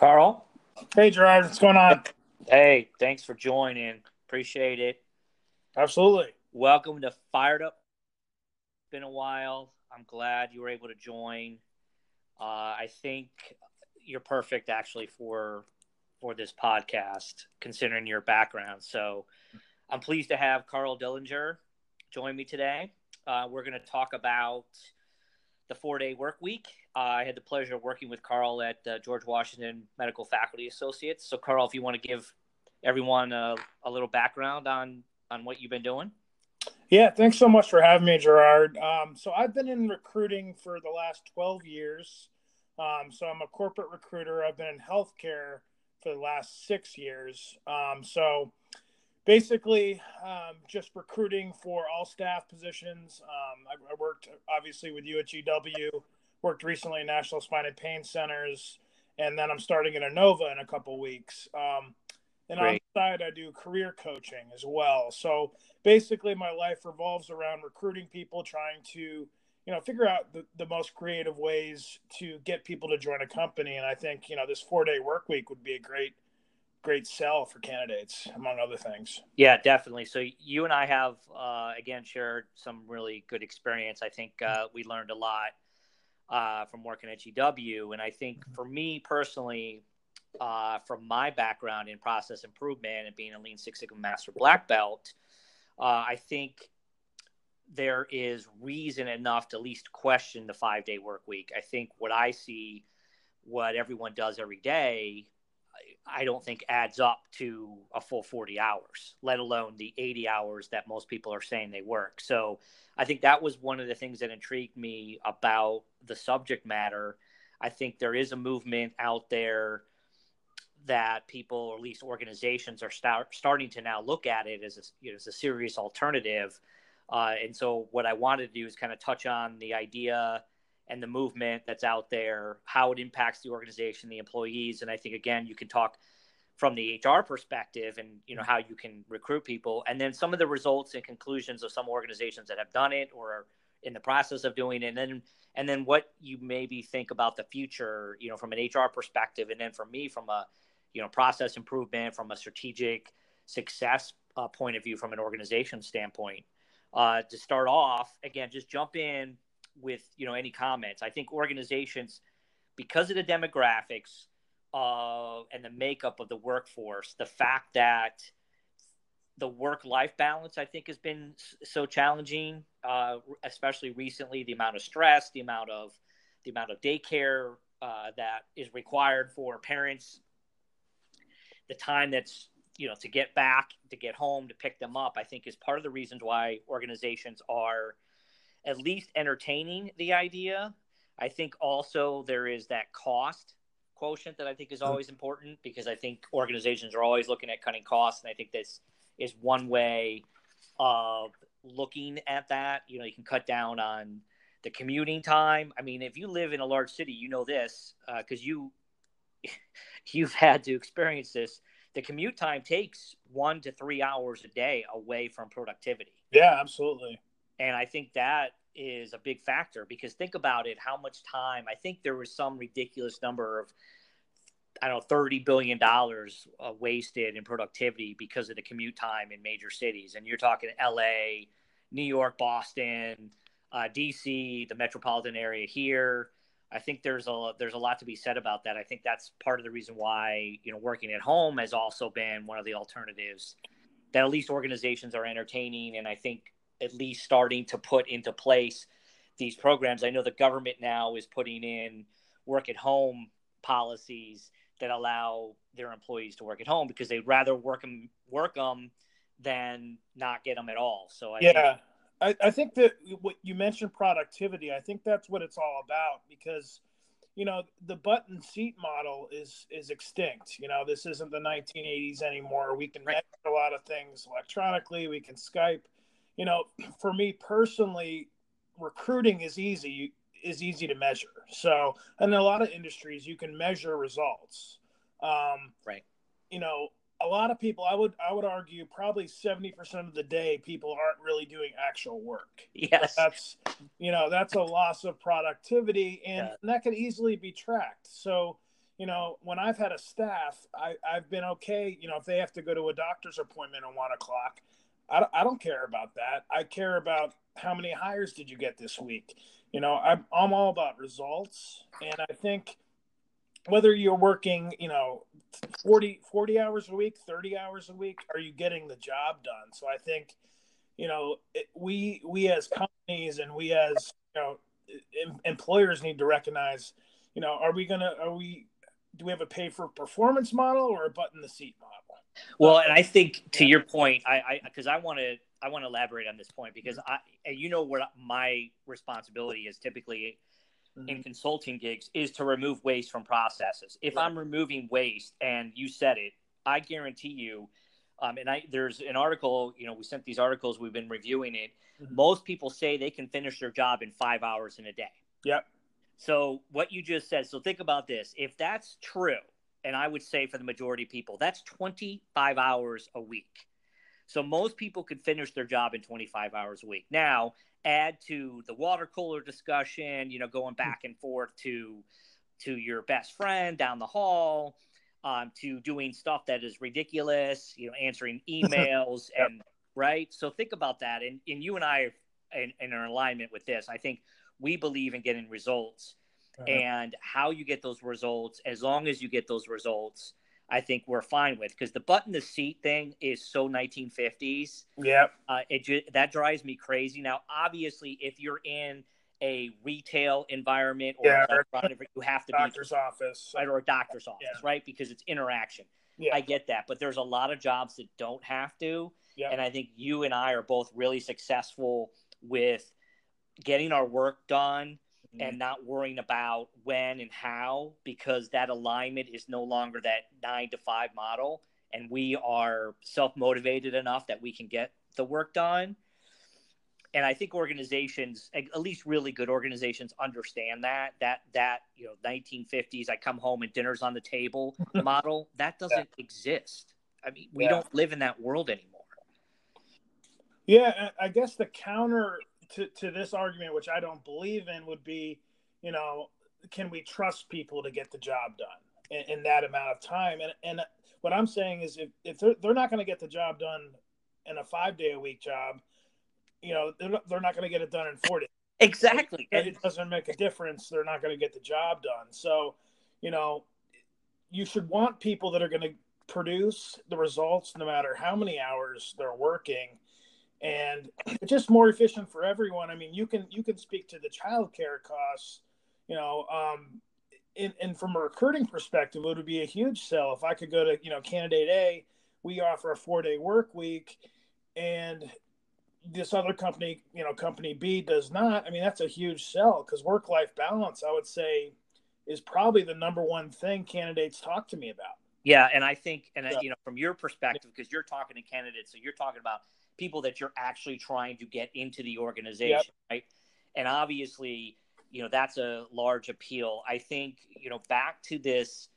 Carl. Hey, Gerard, what's going on? Hey, thanks for joining. Appreciate it. Absolutely. Welcome to Fired Up. Been a while. I'm glad you were able to join. Uh, I think you're perfect actually for for this podcast, considering your background. So I'm pleased to have Carl Dillinger join me today. Uh, we're going to talk about the four day work week. I had the pleasure of working with Carl at uh, George Washington Medical Faculty Associates. So, Carl, if you want to give everyone a, a, little background on on what you've been doing. Yeah, thanks so much for having me, Gerard. Um, so, I've been in recruiting for the last 12 years. Um, so, I'm a corporate recruiter. I've been in healthcare for the last six years. Um, so, basically um, just recruiting for all staff positions. Um, I, I, worked obviously with you at GW, worked recently in National Spine and Pain Centers, and then I'm starting at Inova in a couple weeks. Um, and Great. on the side, I do career coaching as well. So basically, my life revolves around recruiting people, trying to you know figure out the, the most creative ways to get people to join a company. And I think you know this four day work week would be a great great sell for candidates, among other things. Yeah, definitely. So you and I have uh, again shared some really good experience. I think uh, we learned a lot uh, from working at GW, and I think for me personally, uh, from my background in process improvement and being a Lean Six Sigma Master Black Belt, uh, I think there is reason enough to at least question the five day work week. I think what I see, what everyone does every day I don't think adds up to a full 40 hours, let alone the 80 hours that most people are saying they work. So I think that was one of the things that intrigued me about the subject matter. I think there is a movement out there that people, or at least organizations, are start, starting to now look at it as a, you know, as a serious alternative. Uh, and so what I wanted to do is kind of touch on the idea and the movement that's out there, how it impacts the organization, the employees, and I think again you can talk from the HR perspective and you know how you can recruit people, and then some of the results and conclusions of some organizations that have done it or are in the process of doing it, and then and then what you maybe think about the future, you know, from an HR perspective, and then for me from a you know process improvement, from a strategic success uh, point of view, from an organization standpoint. Uh, to start off, again, just jump in with you know any comments. I think organizations, because of the demographics uh, and the makeup of the workforce, the fact that the work-life balance I think has been so challenging, uh, especially recently. The amount of stress, the amount of the amount of daycare uh, that is required for parents, the time that's you know to get back, to get home, to pick them up. I think is part of the reasons why organizations are at least entertaining the idea. I think also there is that cost quotient that I think is always important because I think organizations are always looking at cutting costs, and I think this is one way of looking at that. You know, you can cut down on the commuting time. I mean, if you live in a large city, you know this because uh, you you've had to experience this. The commute time takes one to three hours a day away from productivity. Yeah, absolutely. And I think that is a big factor because think about it how much time I think there was some ridiculous number of I don't know thirty billion dollars uh, wasted in productivity because of the commute time in major cities, and you're talking L.A., New York, Boston, uh, D.C., the metropolitan area here. I think there's a there's a lot to be said about that. I think that's part of the reason why you know working at home has also been one of the alternatives that at least organizations are entertaining, and I think at least starting to put into place these programs. I know the government now is putting in work at home policies that allow their employees to work at home because they'd rather work them work them than not get them at all. So I yeah, think... I, I think that what you mentioned productivity. I think that's what it's all about because you know the button seat model is is extinct. You know this isn't the 1980s anymore. We can measure a lot of things electronically. We can Skype you know, for me personally, recruiting is easy is easy to measure. So, in a lot of industries, you can measure results. Um, right. You know, a lot of people, I would I would argue, probably seventy percent of the day, people aren't really doing actual work. Yes. That's you know that's a loss of productivity, and, yeah. that can easily be tracked. So, you know, when I've had a staff, I, I've been okay. You know, if they have to go to a doctor's appointment at one o'clock, I, I don't care about that. I care about how many hires did you get this week. You know, I'm, I'm all about results. And I think whether you're working, you know, 40, 40 hours a week, 30 hours a week, are you getting the job done? So I think, you know, it, we, we as companies and we as, you know, em, employers need to recognize, you know, are we going to, are we, do we have a pay for performance model or a button the seat model? Well, and I think to your point, I, I, cause I want to, I want to elaborate on this point because I, you know, what my responsibility is typically mm-hmm. in consulting gigs is to remove waste from processes. If right. I'm removing waste, and you said it, I guarantee you. Um, and I there's an article. You know, we sent these articles. We've been reviewing it. Mm-hmm. Most people say they can finish their job in five hours in a day. Yep. So what you just said. So think about this. If that's true, and I would say for the majority of people, that's 25 hours a week. So most people could finish their job in 25 hours a week. Now, add to the water cooler discussion, you know, going back and forth to to your best friend down the hall, um, to doing stuff that is ridiculous, you know, answering emails yep. and right. So think about that, and and you and I are in, in alignment with this. I think we believe in getting results, uh-huh. and how you get those results. As long as you get those results, I think we're fine with because the button the seat thing is so 1950s. Yeah, uh, it ju- that drives me crazy. Now, obviously, if you're in a retail environment or yeah, you have to doctor's be office right, or a doctor's office, yeah. right? Because it's interaction. Yeah. I get that, but there's a lot of jobs that don't have to, yeah. and I think you and I are both really successful with getting our work done mm-hmm. and not worrying about when and how because that alignment is no longer that nine to five model and we are self-motivated enough that we can get the work done and i think organizations at least really good organizations understand that that that you know 1950s i come home and dinner's on the table model that doesn't yeah. exist i mean we yeah. don't live in that world anymore yeah i guess the counter to, to this argument, which I don't believe in, would be, you know, can we trust people to get the job done in, in that amount of time? And and what I'm saying is, if, if they're, they're not going to get the job done in a five day a week job, you know, they're, they're not going to get it done in 40. Exactly. It, it doesn't make a difference. They're not going to get the job done. So, you know, you should want people that are going to produce the results no matter how many hours they're working and it's just more efficient for everyone. I mean, you can you can speak to the childcare costs, you know, um, in, and from a recruiting perspective, it would be a huge sell if I could go to you know candidate A. We offer a four day work week, and this other company, you know, company B does not. I mean, that's a huge sell because work life balance, I would say, is probably the number one thing candidates talk to me about. Yeah, and I think, and you know, from your perspective, because you're talking to candidates, so you're talking about people that you're actually trying to get into the organization, yep. right? And obviously, you know, that's a large appeal. I think, you know, back to this,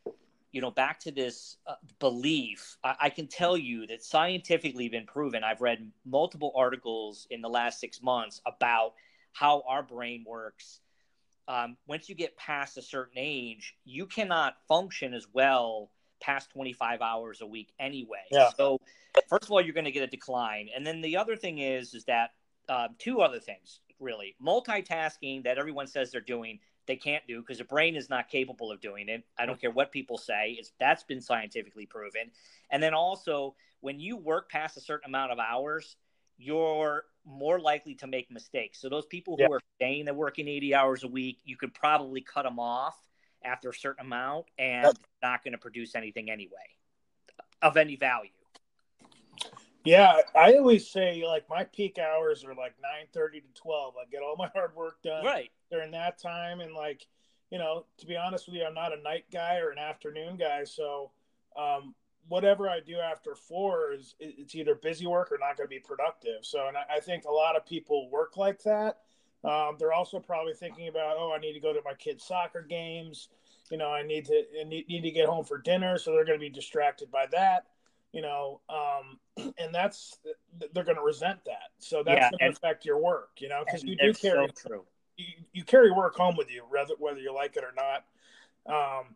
you know, back to this uh, belief, I, I can tell you that scientifically been proven. I've read multiple articles in the last six months about how our brain works. Um, once you get past a certain age, you cannot function as well past 25 hours a week anyway. Yeah. So first of all, you're going to get a decline, and then the other thing is is that uh, two other things really multitasking that everyone says they're doing they can't do because the brain is not capable of doing it. I don't care what people say; it's that's been scientifically proven. And then also, when you work past a certain amount of hours, you're more likely to make mistakes. So those people who yeah. are saying they're working 80 hours a week, you could probably cut them off after a certain amount and yep. not going to produce anything anyway of any value. Yeah, I always say like my peak hours are like nine thirty to twelve. I get all my hard work done right during that time, and like you know, to be honest with you, I'm not a night guy or an afternoon guy, so um, whatever I do after four is it's either busy work or not going to be productive. So, and I, I, think a lot of people work like that. Um, they're also probably thinking about, oh, I need to go to my kids' soccer games. You know, I need to I need, need to get home for dinner, so they're going to be distracted by that you know, um, and that's they're going to resent that. So that's yeah, going to affect your work, you know, because you do carry so you, you, carry work home with you, whether whether you like it or not. Um,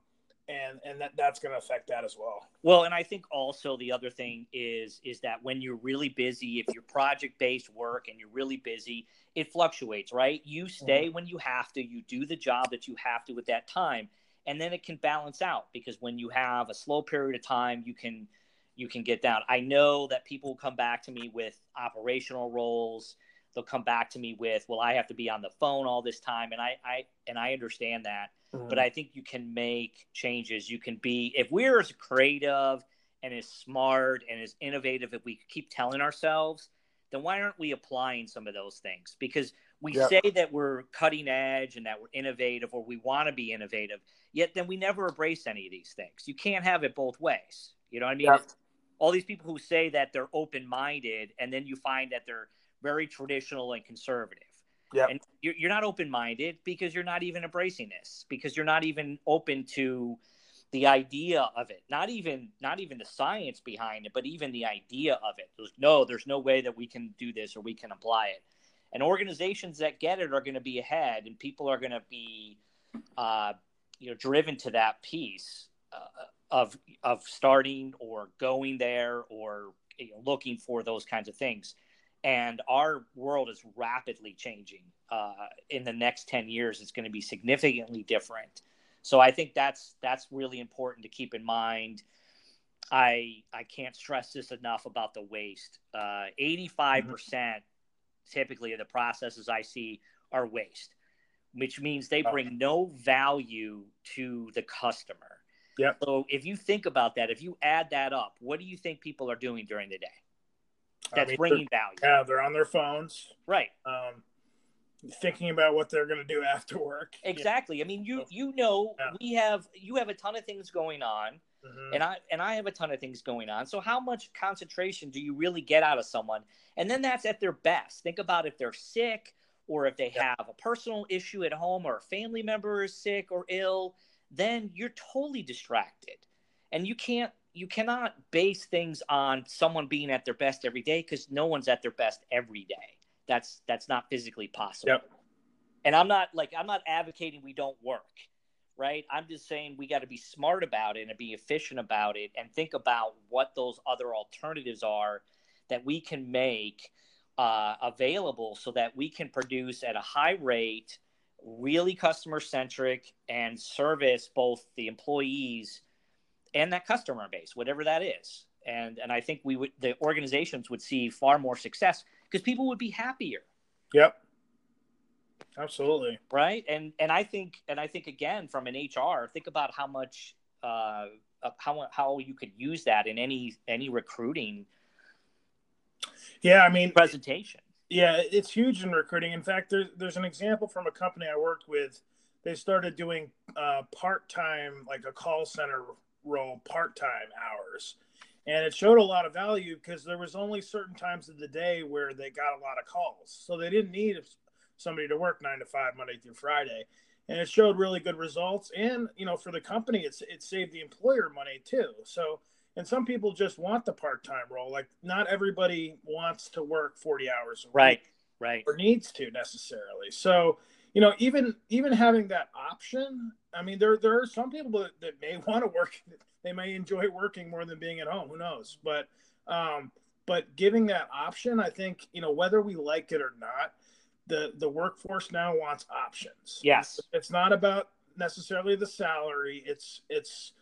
and and that that's going to affect that as well. Well, and I think also the other thing is is that when you're really busy, if you're project based work and you're really busy, it fluctuates, right? You stay mm-hmm. when you have to, you do the job that you have to at that time, and then it can balance out because when you have a slow period of time, you can you can get down. I know that people will come back to me with operational roles. They'll come back to me with, well, I have to be on the phone all this time, and I, I and I understand that, mm-hmm. but I think you can make changes. You can be if we're as creative and as smart and as innovative if we keep telling ourselves, then why aren't we applying some of those things? Because we yep. say that we're cutting edge and that we're innovative or we want to be innovative, yet then we never embrace any of these things. You can't have it both ways. You know what I mean? Yep all these people who say that they're open minded, and then you find that they're very traditional and conservative. Yeah. And you're, you're not open minded because you're not even embracing this, because you're not even open to the idea of it not even not even the science behind it but even the idea of it there's no there's no way that we can do this or we can apply it and organizations that get it are going to be ahead and people are going to be uh, you know driven to that piece uh, of of starting or going there or you know, looking for those kinds of things. And our world is rapidly changing. Uh, in the next ten years, it's going to be significantly different. So I think that's that's really important to keep in mind. I I can't stress this enough about the waste. Uh, eighty-five uh, percent typically of the processes I see are waste, which means they bring no value to the customer. Yeah. So if you think about that, if you add that up, what do you think people are doing during the day? That's I mean, bringing value. Yeah, they're on their phones. Right. Um, thinking about what they're going to do after work. Exactly. Yeah. I mean, you you know, yeah. we have you have a ton of things going on, mm-hmm. and I and I have a ton of things going on. So how much concentration do you really get out of someone? And then that's at their best. Think about if they're sick or if they yeah. have a personal issue at home or a family member is sick or ill then you're totally distracted. And you can't you cannot base things on someone being at their best every day because no one's at their best every day. That's that's not physically possible. Yep. And I'm not like I'm not advocating we don't work, right? I'm just saying we got to be smart about it and be efficient about it and think about what those other alternatives are that we can make uh, available so that we can produce at a high rate really customer centric and service both the employees and that customer base, whatever that is. And and I think we would the organizations would see far more success because people would be happier. Yep. Absolutely. Right. And and I think and I think again from an HR, think about how much uh how how you could use that in any any recruiting yeah i mean presentation yeah, it's huge in recruiting. In fact, there's there's an example from a company I worked with. They started doing uh, part time, like a call center role, part time hours, and it showed a lot of value because there was only certain times of the day where they got a lot of calls, so they didn't need somebody to work nine to five Monday through Friday, and it showed really good results. And you know, for the company, it's it saved the employer money too. So and some people just want the part-time role. Like not everybody wants to work 40 hours a week right right. or needs to necessarily. So you know even even having that option i mean there there are some people that, that may want to work they may enjoy working more than being at home who knows? But um but giving that option i think you know whether we like it or not the the workforce now wants options. Yes. It's not about necessarily the salary it's it's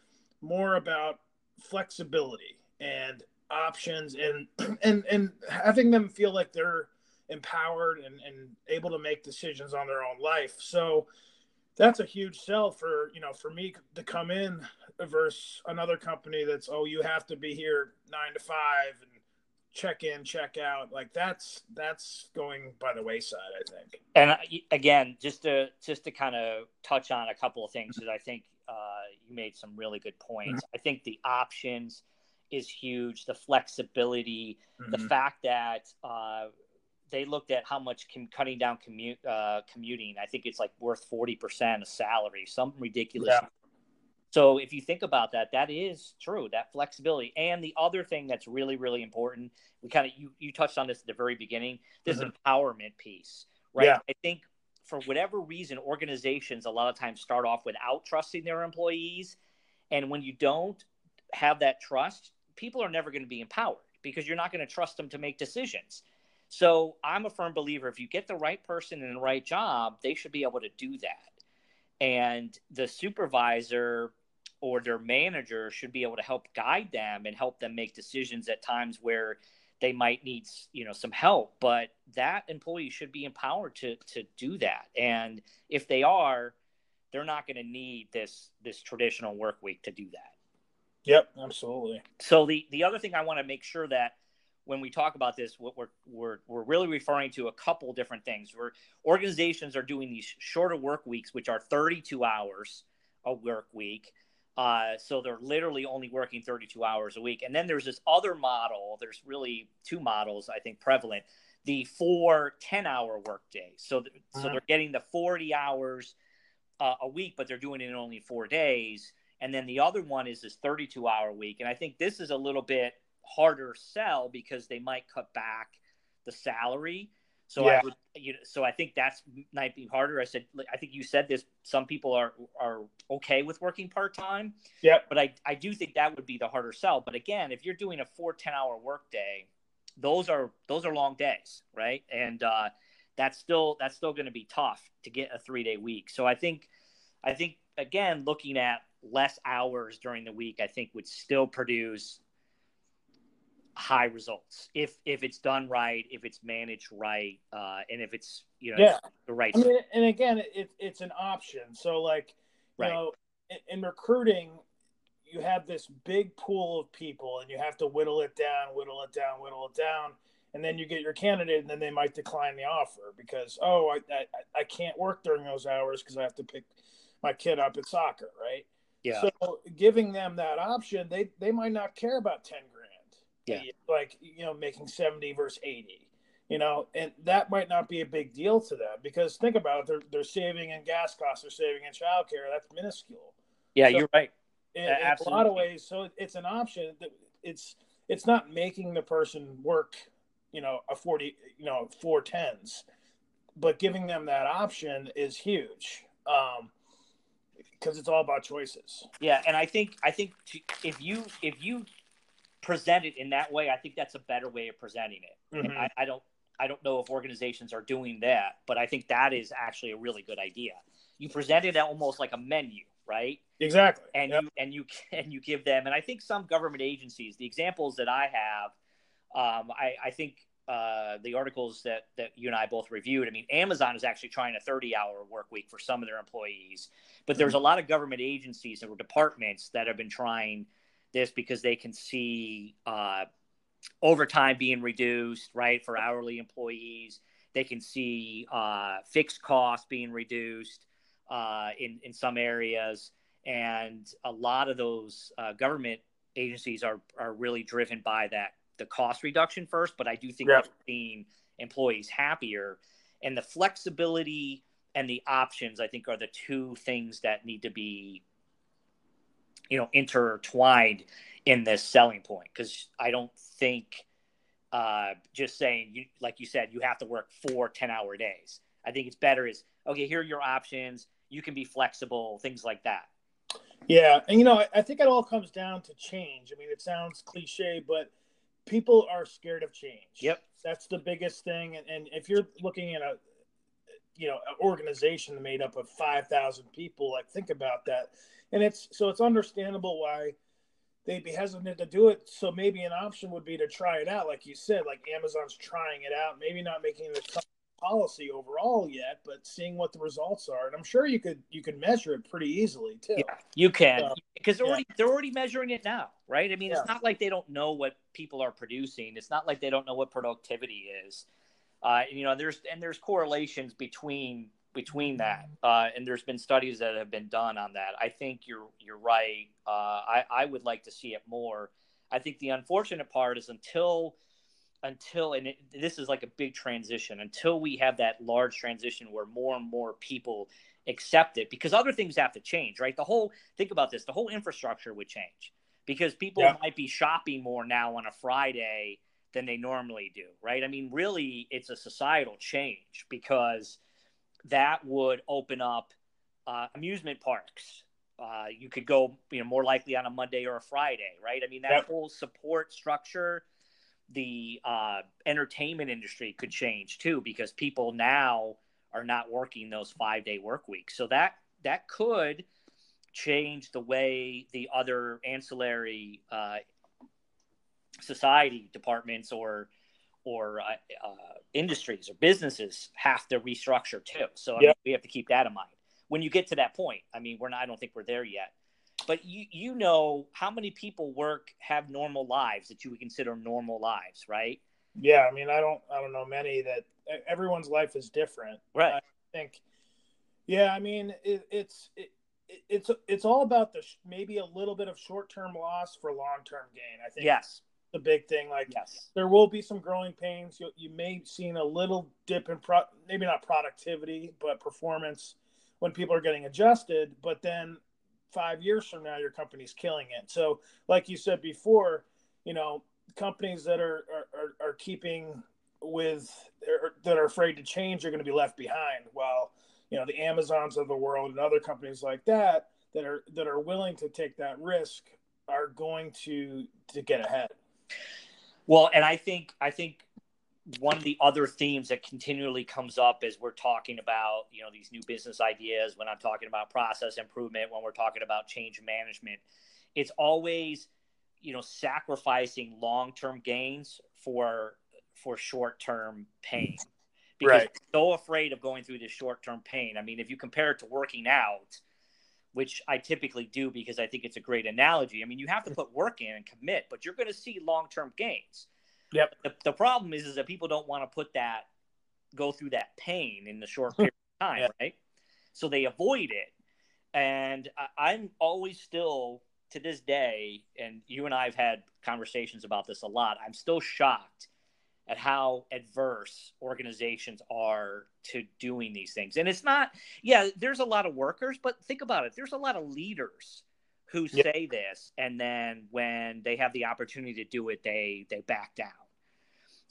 more about flexibility and options and and and having them feel like they're empowered and, and able to make decisions on their own life. So that's a huge sell for you know for me to come in versus another company that's oh you have to be here nine to five and check in check out like that's that's going by the wayside i think and again just to just to kind of touch on a couple of things that i think uh, you made some really good points. Mm-hmm. I think the options is huge. The flexibility, mm-hmm. the fact that uh, they looked at how much com- cutting down commute uh, commuting. I think it's like worth forty percent of salary, some ridiculous. Yeah. So if you think about that, that is true. That flexibility, and the other thing that's really, really important, we kind of you you touched on this at the very beginning. This mm-hmm. empowerment piece, right? Yeah. I think for whatever reason, organizations a lot of times start off without trusting their employees. And when you don't have that trust, people are never going to be empowered because you're not going to trust them to make decisions. So I'm a firm believer if you get the right person in the right job, they should be able to do that. And the supervisor or their manager should be able to help guide them and help them make decisions at times where they might need you know some help. But that employee should be empowered to to do that. And if they are they're not going to need this this traditional work week to do that. Yep absolutely. So the the other thing i want to make sure that when we talk about this what we're we're, we're really referring to a couple different things where organizations are doing these shorter work weeks which are 32 hours a work week uh, so they're literally only working 32 hours a week. And then there's this other model. There's really two models, I think, prevalent. The four 10 hour work days. So, th- uh-huh. so they're getting the 40 hours uh, a week, but they're doing it in only four days. And then the other one is this 32 hour week. And I think this is a little bit harder sell because they might cut back the salary so yeah. I would, you know, so I think that's might be harder. I said, I think you said this. Some people are are okay with working part time. Yeah. But I I do think that would be the harder sell. But again, if you're doing a four ten 10 hour workday, those are those are long days, right? And uh, that's still that's still going to be tough to get a three day week. So I think I think again looking at less hours during the week, I think would still produce high results if if it's done right, if it's managed right, uh, and if it's you know yeah. the right. I mean, and again, it, it's an option. So like you right. know, in, in, recruiting, you have this big pool of people, and you have to whittle it down, whittle it down, whittle it down. And then you get your candidate, and then they might decline the offer because, oh, I, I, I can't work during those hours because I have to pick my kid up at soccer, right? Yeah. So giving them that option, they they might not care about ten yeah. Like, you know, making 70 versus 80, you know, and that might not be a big deal to them because think about it. They're, they're saving in gas costs, they're saving in childcare. That's minuscule. Yeah, so you're right. In, in a lot of ways. So it's an option that it's, it's not making the person work, you know, a 40, you know, four tens, but giving them that option is huge. Um, because it's all about choices. Yeah, and I think I think if you if you present it in that way, I think that's a better way of presenting it. Mm-hmm. I, I, don't I don't know if organizations are doing that, but I think that is actually a really good idea. You present it almost like a menu, right? Exactly. And yep. you and you and you give them, and I think some government agencies, the examples that I have, um, I, I think uh, the articles that that you and I both reviewed. I mean, Amazon is actually trying a 30 hour work week for some of their employees, but there's mm-hmm. a lot of government agencies or departments that have been trying this because they can see uh, overtime being reduced, right, for hourly employees. They can see uh, fixed costs being reduced uh, in in some areas, and a lot of those uh, government agencies are are really driven by that the cost reduction first. But I do think yep. seeing employees happier and the flexibility and the options. I think are the two things that need to be you know intertwined in this selling point because I don't think uh, just saying you like you said you have to work four 10 hour days. I think it's better is okay. Here are your options. You can be flexible, things like that. Yeah, and you know I, I think it all comes down to change. I mean, it sounds cliche, but people are scared of change. Yep, that's the biggest thing. And, and if you're looking at a you know an organization made up of 5000 people like think about that and it's so it's understandable why they'd be hesitant to do it. So maybe an option would be to try it out, like you said, like Amazon's trying it out, maybe not making the policy overall yet, but seeing what the results are. And I'm sure you could you could measure it pretty easily too. Yeah, you can because they're yeah. already they're already measuring it now, right? I mean, yeah. it's not like they don't know what people are producing. It's not like they don't know what productivity is. Uh, you know, there's and there's correlations between between that, uh, and there's been studies that have been done on that. I think you're you're right. Uh, I I would like to see it more. I think the unfortunate part is until until and it, this is like a big transition until we have that large transition where more and more people accept it because other things have to change right the whole think about this the whole infrastructure would change because people yeah. might be shopping more now on a friday than they normally do right i mean really it's a societal change because that would open up uh, amusement parks Uh, you could go, you know, more likely on a Monday or a Friday, right? I mean, that yep. whole support structure, the uh, entertainment industry could change too because people now are not working those five day work weeks. So that that could change the way the other ancillary uh, society departments or or uh, uh, industries or businesses have to restructure too. So. I mean, we have to keep that in mind when you get to that point. I mean, we're not. I don't think we're there yet. But you you know how many people work have normal lives that you would consider normal lives, right? Yeah, I mean, I don't I don't know many that everyone's life is different. Right. I think. Yeah, I mean, it, it's it, it's it's all about the maybe a little bit of short term loss for long term gain. I think. Yes. The big thing, like yes, there will be some growing pains. You you may seen a little dip in pro, maybe not productivity, but performance when people are getting adjusted. But then five years from now, your company's killing it. So, like you said before, you know, companies that are are, are keeping with or, that are afraid to change are going to be left behind. While you know the Amazons of the world and other companies like that that are that are willing to take that risk are going to to get ahead. Well, and I think I think one of the other themes that continually comes up as we're talking about you know these new business ideas when i'm talking about process improvement when we're talking about change management. It's always you know sacrificing long-term gains for for short-term pain. Because right. so afraid of going through this short-term pain. I mean if you compare it to working out which i typically do because i think it's a great analogy i mean you have to put work in and commit but you're going to see long-term gains Yep. The, the problem is, is that people don't want to put that, go through that pain in the short period of time, right? So they avoid it. And I, I'm always still, to this day, and you and I have had conversations about this a lot, I'm still shocked at how adverse organizations are to doing these things. And it's not, yeah, there's a lot of workers, but think about it. There's a lot of leaders who say this, and then when they have the opportunity to do it, they they back down.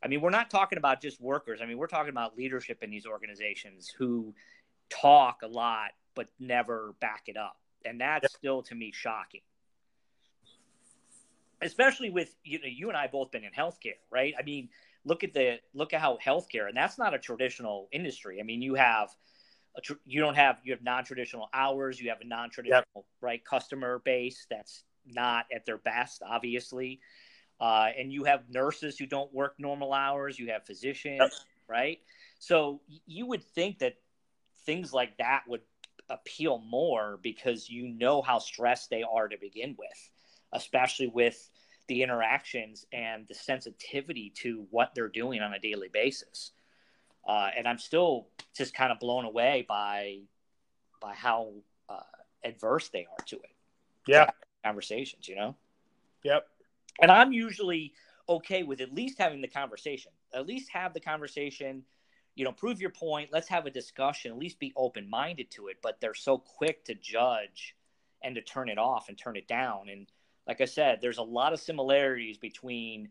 I mean, we're not talking about just workers. I mean, we're talking about leadership in these organizations who talk a lot but never back it up, and that's still to me shocking. Especially with you know, you and I both been in healthcare, right? I mean, look at the look at how healthcare, and that's not a traditional industry. I mean, you have tr- you don't have you have non-traditional hours you have a non-traditional yep. right customer base that's not at their best obviously uh, and you have nurses who don't work normal hours you have physicians yep. right so you would think that things like that would appeal more because you know how stressed they are to begin with especially with the interactions and the sensitivity to what they're doing on a daily basis uh, and I'm still just kind of blown away by by how uh, adverse they are to it. Yeah, conversations, you know. Yep. And I'm usually okay with at least having the conversation. At least have the conversation. You know, prove your point. Let's have a discussion. At least be open minded to it. But they're so quick to judge and to turn it off and turn it down. And like I said, there's a lot of similarities between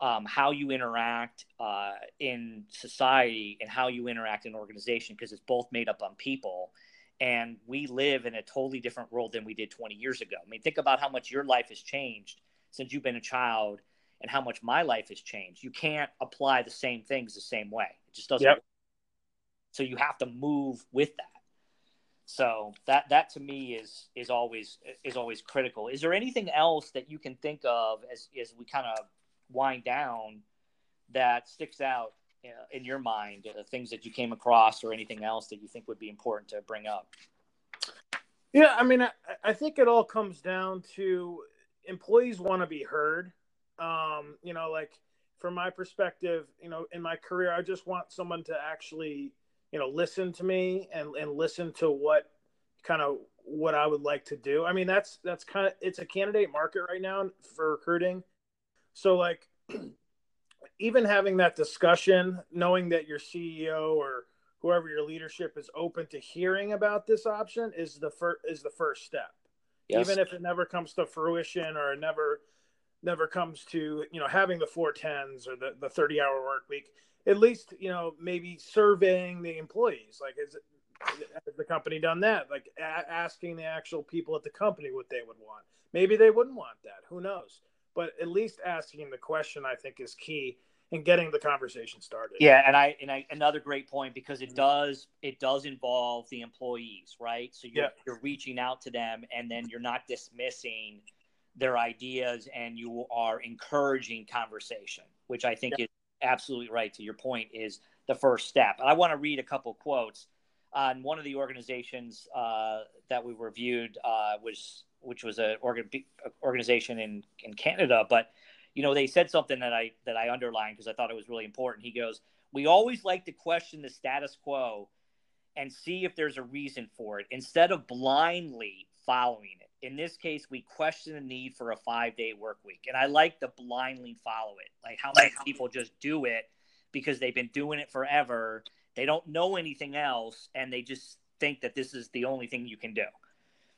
um, how you interact uh, in society and how you interact in organization because it's both made up on people. And we live in a totally different world than we did 20 years ago. I mean think about how much your life has changed since you've been a child and how much my life has changed. You can't apply the same things the same way. It just doesn't yep. so you have to move with that so that that to me is is always is always critical is there anything else that you can think of as as we kind of wind down that sticks out in your mind, uh, things that you came across or anything else that you think would be important to bring up? Yeah, I mean, I, I think it all comes down to employees want to be heard. Um, you know, like from my perspective, you know, in my career, I just want someone to actually, you know, listen to me and, and listen to what kind of what I would like to do. I mean, that's that's kind of it's a candidate market right now for recruiting. So like even having that discussion, knowing that your CEO or whoever your leadership is open to hearing about this option is the first is the first step. Yes. Even if it never comes to fruition or it never never comes to, you know, having the four tens or the, the 30 hour work week, at least, you know, maybe surveying the employees. Like is it has the company done that? Like a- asking the actual people at the company what they would want. Maybe they wouldn't want that. Who knows? But at least asking the question, I think, is key in getting the conversation started. Yeah, and I and I another great point because it mm-hmm. does it does involve the employees, right? So you're Yeah. you're reaching out to them, and then you're not dismissing their ideas, and you are encouraging conversation, which I think is absolutely right. To your point, is the first step. And I want to read a couple quotes on one of the organizations uh, that we reviewed uh, was which was an organ, organization in in Canada, but you know they said something that I that I underlined because I thought it was really important. He goes, "We always like to question the status quo and see if there's a reason for it instead of blindly following. In this case, we question the need for a five day work week, and I like to blindly follow it. Like how many people just do it because they've been doing it forever. They don't know anything else, and they just think that this is the only thing you can do.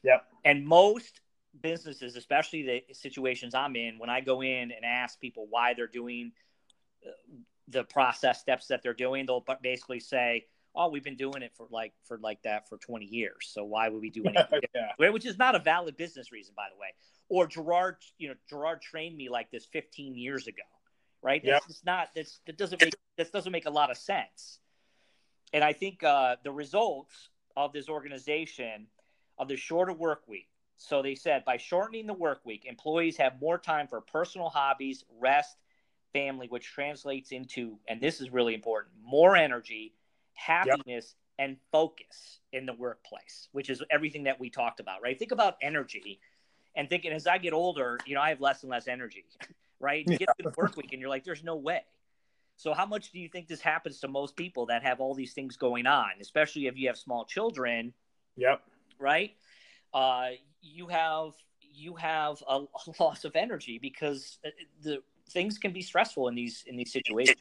Yep. And most businesses, especially the situations I'm in, when I go in and ask people why they're doing uh, the process steps that they're doing, they'll basically say, "Oh, we've been doing it for like for like that for 20 years. So why would we do anything?" yeah. Which is not a valid business reason, by the way. Or Gerard, you know, Gerard trained me like this 15 years ago, right? Yep. That's not that's that doesn't make this doesn't make a lot of sense. And I think uh, the results of this organization of the shorter work week. So they said by shortening the work week, employees have more time for personal hobbies, rest, family, which translates into, and this is really important, more energy, happiness, and focus in the workplace, which is everything that we talked about, right? Think about energy and thinking as I get older, you know, I have less and less energy, right? You get to the work week and you're like, there's no way. So how much do you think this happens to most people that have all these things going on, especially if you have small children? Yep. right? Uh, you have you have a, a loss of energy because uh, the things can be stressful in these in these situations.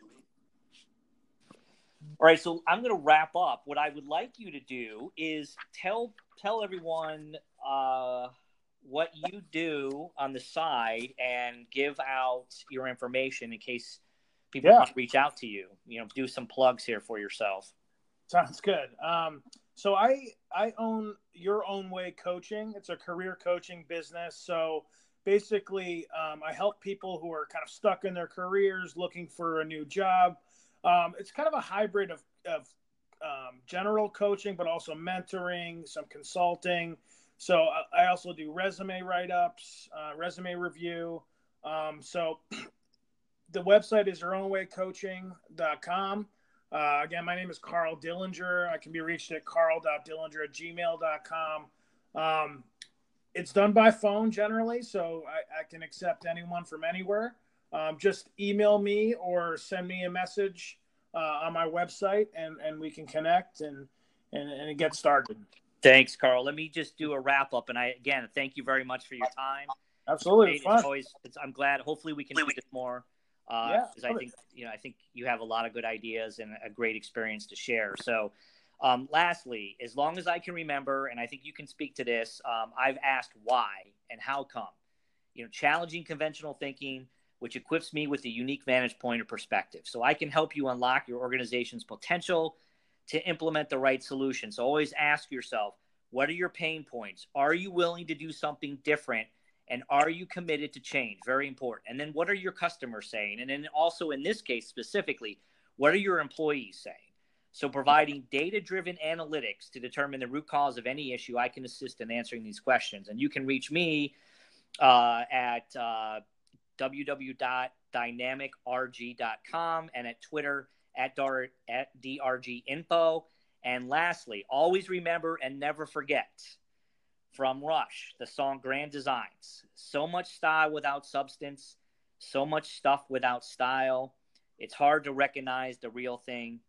All right, so I'm going to wrap up. What I would like you to do is tell tell everyone uh, what you do on the side and give out your information in case people Yeah. reach out to you. You know, do some plugs here for yourself. Sounds good. Um, so I I own Your Own Way Coaching. It's a career coaching business. So basically, um, I help people who are kind of stuck in their careers, looking for a new job. Um, it's kind of a hybrid of, of um, general coaching, but also mentoring, some consulting. So I, I also do resume write ups, uh, resume review. Um, so the website is your own way yourownwaycoaching.com. Uh, again, my name is Carl Dillinger. I can be reached at carl.dillinger at gmail.com. Um, it's done by phone generally, so I, I can accept anyone from anywhere. Um, just email me or send me a message uh, on my website, and, and we can connect and, and, and get started. Thanks, Carl. Let me just do a wrap up. And I, again, thank you very much for your time. Absolutely. It's Fun. always, it's, I'm glad. Hopefully, we can do this more. Uh, Yeah, I think you know, I think you have a lot of good ideas and a great experience to share. So, um, lastly, as long as I can remember, and I think you can speak to this, um, I've asked why and how come. You know, challenging conventional thinking, which equips me with a unique vantage point or perspective, so I can help you unlock your organization's potential to implement the right solution. So always ask yourself, what are your pain points? Are you willing to do something different? And are you committed to change? Very important. And then what are your customers saying? And then also in this case specifically, what are your employees saying? So providing data-driven analytics to determine the root cause of any issue, I can assist in answering these questions. And you can reach me uh, at uh, www.dynamicrg.com and at Twitter at, dar- at drginfo. And lastly, always remember and never forget from Rush, the song Grand Designs. So much style without substance, so much stuff without style. It's hard to recognize the real thing.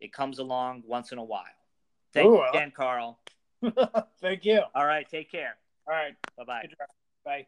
It comes along once in a while. Thank Ooh, you again, Carl. Thank you. All right, take care. All right. Bye bye. Good job. Bye.